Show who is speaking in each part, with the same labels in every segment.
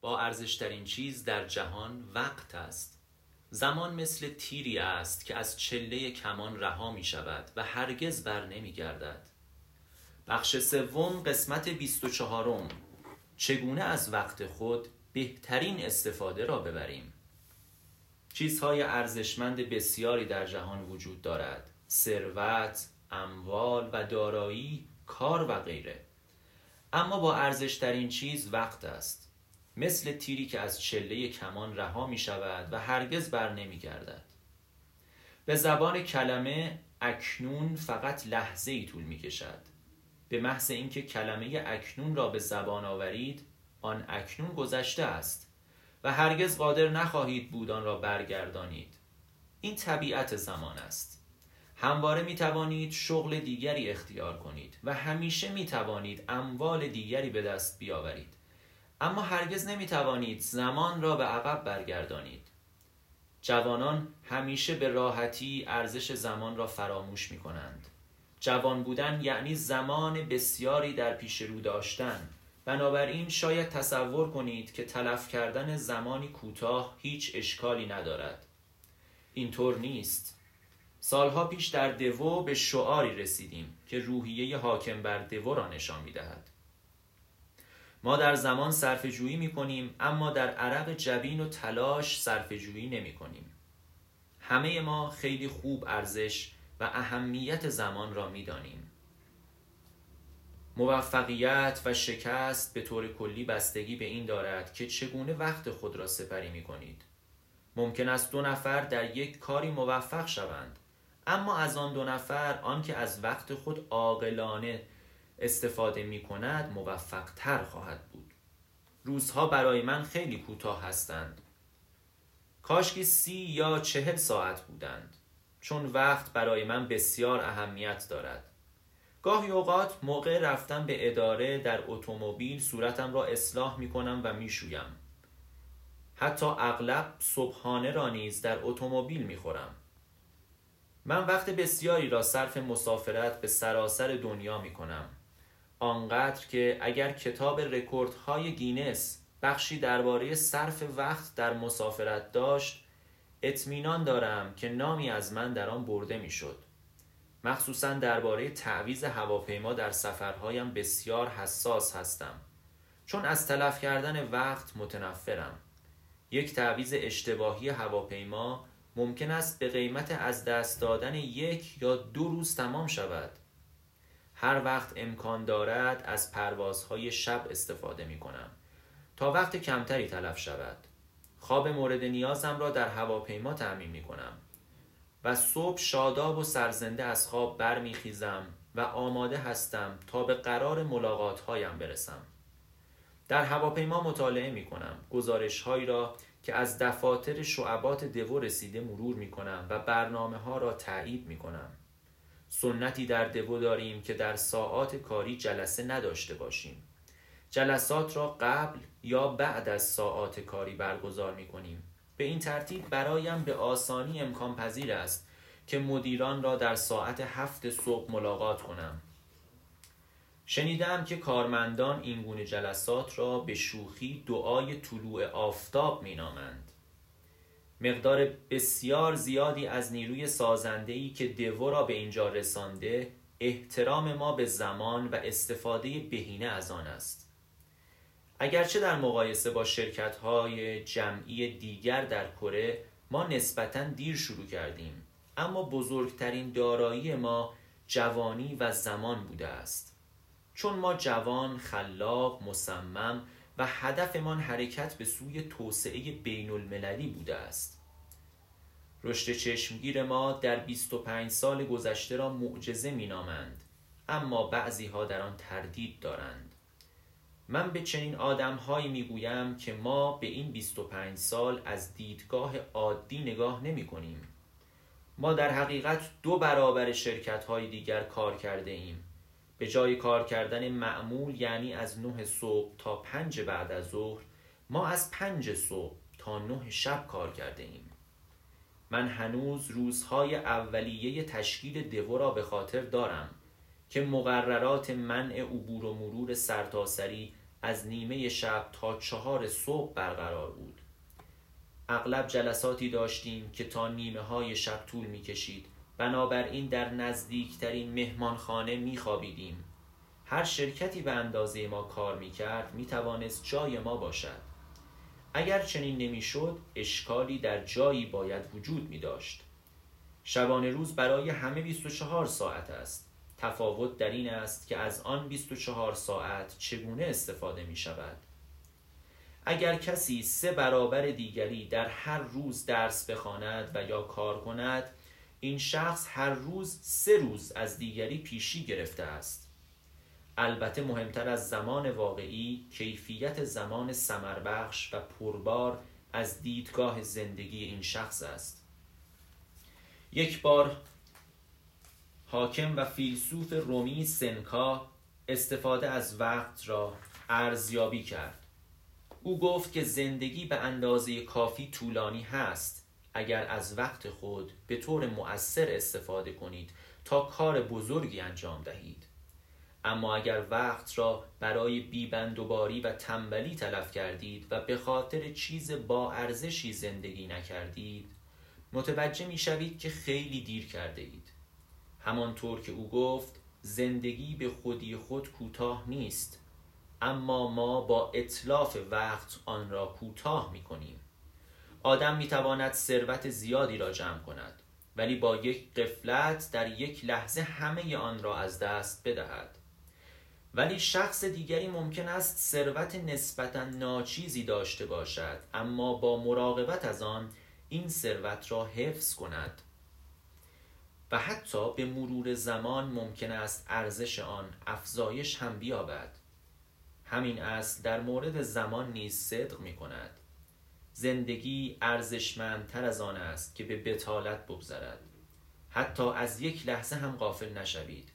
Speaker 1: با ارزشترین چیز در جهان وقت است. زمان مثل تیری است که از چله کمان رها می شود و هرگز بر نمی گردد. بخش سوم قسمت بیست و چهارم. چگونه از وقت خود بهترین استفاده را ببریم؟ چیزهای ارزشمند بسیاری در جهان وجود دارد. ثروت اموال و دارایی کار و غیره. اما با ارزشترین چیز وقت است. مثل تیری که از چله کمان رها می شود و هرگز بر نمی گردد. به زبان کلمه اکنون فقط لحظه ای طول می کشد. به محض اینکه کلمه اکنون را به زبان آورید آن اکنون گذشته است و هرگز قادر نخواهید بود آن را برگردانید. این طبیعت زمان است. همواره می توانید شغل دیگری اختیار کنید و همیشه می توانید اموال دیگری به دست بیاورید. اما هرگز نمی توانید زمان را به عقب برگردانید. جوانان همیشه به راحتی ارزش زمان را فراموش می کنند جوان بودن یعنی زمان بسیاری در پیش رو داشتن. بنابراین شاید تصور کنید که تلف کردن زمانی کوتاه هیچ اشکالی ندارد. اینطور نیست. سالها پیش در دوو به شعاری رسیدیم که روحیه حاکم بر دوو را نشان می دهد. ما در زمان صرف جویی می کنیم اما در عرق جبین و تلاش صرف جویی نمی کنیم. همه ما خیلی خوب ارزش و اهمیت زمان را می دانیم. موفقیت و شکست به طور کلی بستگی به این دارد که چگونه وقت خود را سپری می کنید. ممکن است دو نفر در یک کاری موفق شوند اما از آن دو نفر آنکه از وقت خود عاقلانه استفاده می کند موفق تر خواهد بود روزها برای من خیلی کوتاه هستند کاشکی سی یا چهل ساعت بودند چون وقت برای من بسیار اهمیت دارد گاهی اوقات موقع رفتن به اداره در اتومبیل صورتم را اصلاح می کنم و می شویم. حتی اغلب صبحانه را نیز در اتومبیل می خورم. من وقت بسیاری را صرف مسافرت به سراسر دنیا می کنم. آنقدر که اگر کتاب رکوردهای گینس بخشی درباره صرف وقت در مسافرت داشت اطمینان دارم که نامی از من در آن برده می‌شد. مخصوصا درباره تعویز هواپیما در سفرهایم بسیار حساس هستم. چون از تلف کردن وقت متنفرم. یک تعویز اشتباهی هواپیما ممکن است به قیمت از دست دادن یک یا دو روز تمام شود. هر وقت امکان دارد از پروازهای شب استفاده می کنم. تا وقت کمتری تلف شود. خواب مورد نیازم را در هواپیما تعمین می کنم. و صبح شاداب و سرزنده از خواب برمیخیزم و آماده هستم تا به قرار ملاقات هایم برسم. در هواپیما مطالعه می کنم. گزارش هایی را که از دفاتر شعبات دو رسیده مرور می کنم و برنامه ها را تایید می کنم. سنتی در دو داریم که در ساعات کاری جلسه نداشته باشیم. جلسات را قبل یا بعد از ساعات کاری برگزار می کنیم به این ترتیب برایم به آسانی امکان پذیر است که مدیران را در ساعت هفت صبح ملاقات کنم. شنیدم که کارمندان این گونه جلسات را به شوخی دعای طلوع آفتاب می نامند. مقدار بسیار زیادی از نیروی سازندهی که دو را به اینجا رسانده احترام ما به زمان و استفاده بهینه از آن است. اگرچه در مقایسه با شرکت های جمعی دیگر در کره ما نسبتا دیر شروع کردیم. اما بزرگترین دارایی ما جوانی و زمان بوده است. چون ما جوان، خلاق، مصمم و هدفمان حرکت به سوی توسعه بین المللی بوده است. رشد چشمگیر ما در 25 سال گذشته را معجزه مینامند اما بعضی ها در آن تردید دارند. من به چنین آدم هایی می گویم که ما به این 25 سال از دیدگاه عادی نگاه نمی کنیم ما در حقیقت دو برابر شرکت های دیگر کار کرده ایم. به جای کار کردن معمول یعنی از نه صبح تا پنج بعد از ظهر ما از پنج صبح تا نه شب کار کرده ایم. من هنوز روزهای اولیه تشکیل دو را به خاطر دارم که مقررات منع عبور و مرور سرتاسری از نیمه شب تا چهار صبح برقرار بود. اغلب جلساتی داشتیم که تا نیمه های شب طول می کشید بنابراین در نزدیکترین مهمانخانه می خوابیدیم هر شرکتی به اندازه ما کار می کرد می توانست جای ما باشد. اگر چنین نمی‌شد اشکالی در جایی باید وجود می داشت شبانه روز برای همه 24 ساعت است. تفاوت در این است که از آن 24 ساعت چگونه استفاده می شود اگر کسی سه برابر دیگری در هر روز درس بخواند و یا کار کند این شخص هر روز سه روز از دیگری پیشی گرفته است. البته مهمتر از زمان واقعی کیفیت زمان سمربخش و پربار از دیدگاه زندگی این شخص است. یک بار حاکم و فیلسوف رومی سنکا استفاده از وقت را ارزیابی کرد. او گفت که زندگی به اندازه کافی طولانی هست. اگر از وقت خود به طور مؤثر استفاده کنید تا کار بزرگی انجام دهید. اما اگر وقت را برای بیبندوباری و تنبلی تلف کردید و به خاطر چیز با ارزشی زندگی نکردید متوجه می شوید که خیلی دیر کرده اید. همانطور که او گفت زندگی به خودی خود کوتاه نیست اما ما با اطلاف وقت آن را کوتاه می کنیم. آدم می تواند ثروت زیادی را جمع کند ولی با یک قفلت در یک لحظه همه آن را از دست بدهد. ولی شخص دیگری ممکن است ثروت نسبتا ناچیزی داشته باشد اما با مراقبت از آن این ثروت را حفظ کند. و حتی به مرور زمان ممکن است ارزش آن افزایش هم بیابد. همین اصل در مورد زمان نیز صدق می کند زندگی ارزشمندتر از آن است که به بتالت بگذرد. حتی از یک لحظه هم غافل نشوید.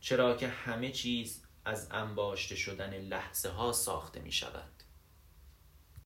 Speaker 1: چرا که همه چیز از انباشته شدن لحظه ها ساخته می شود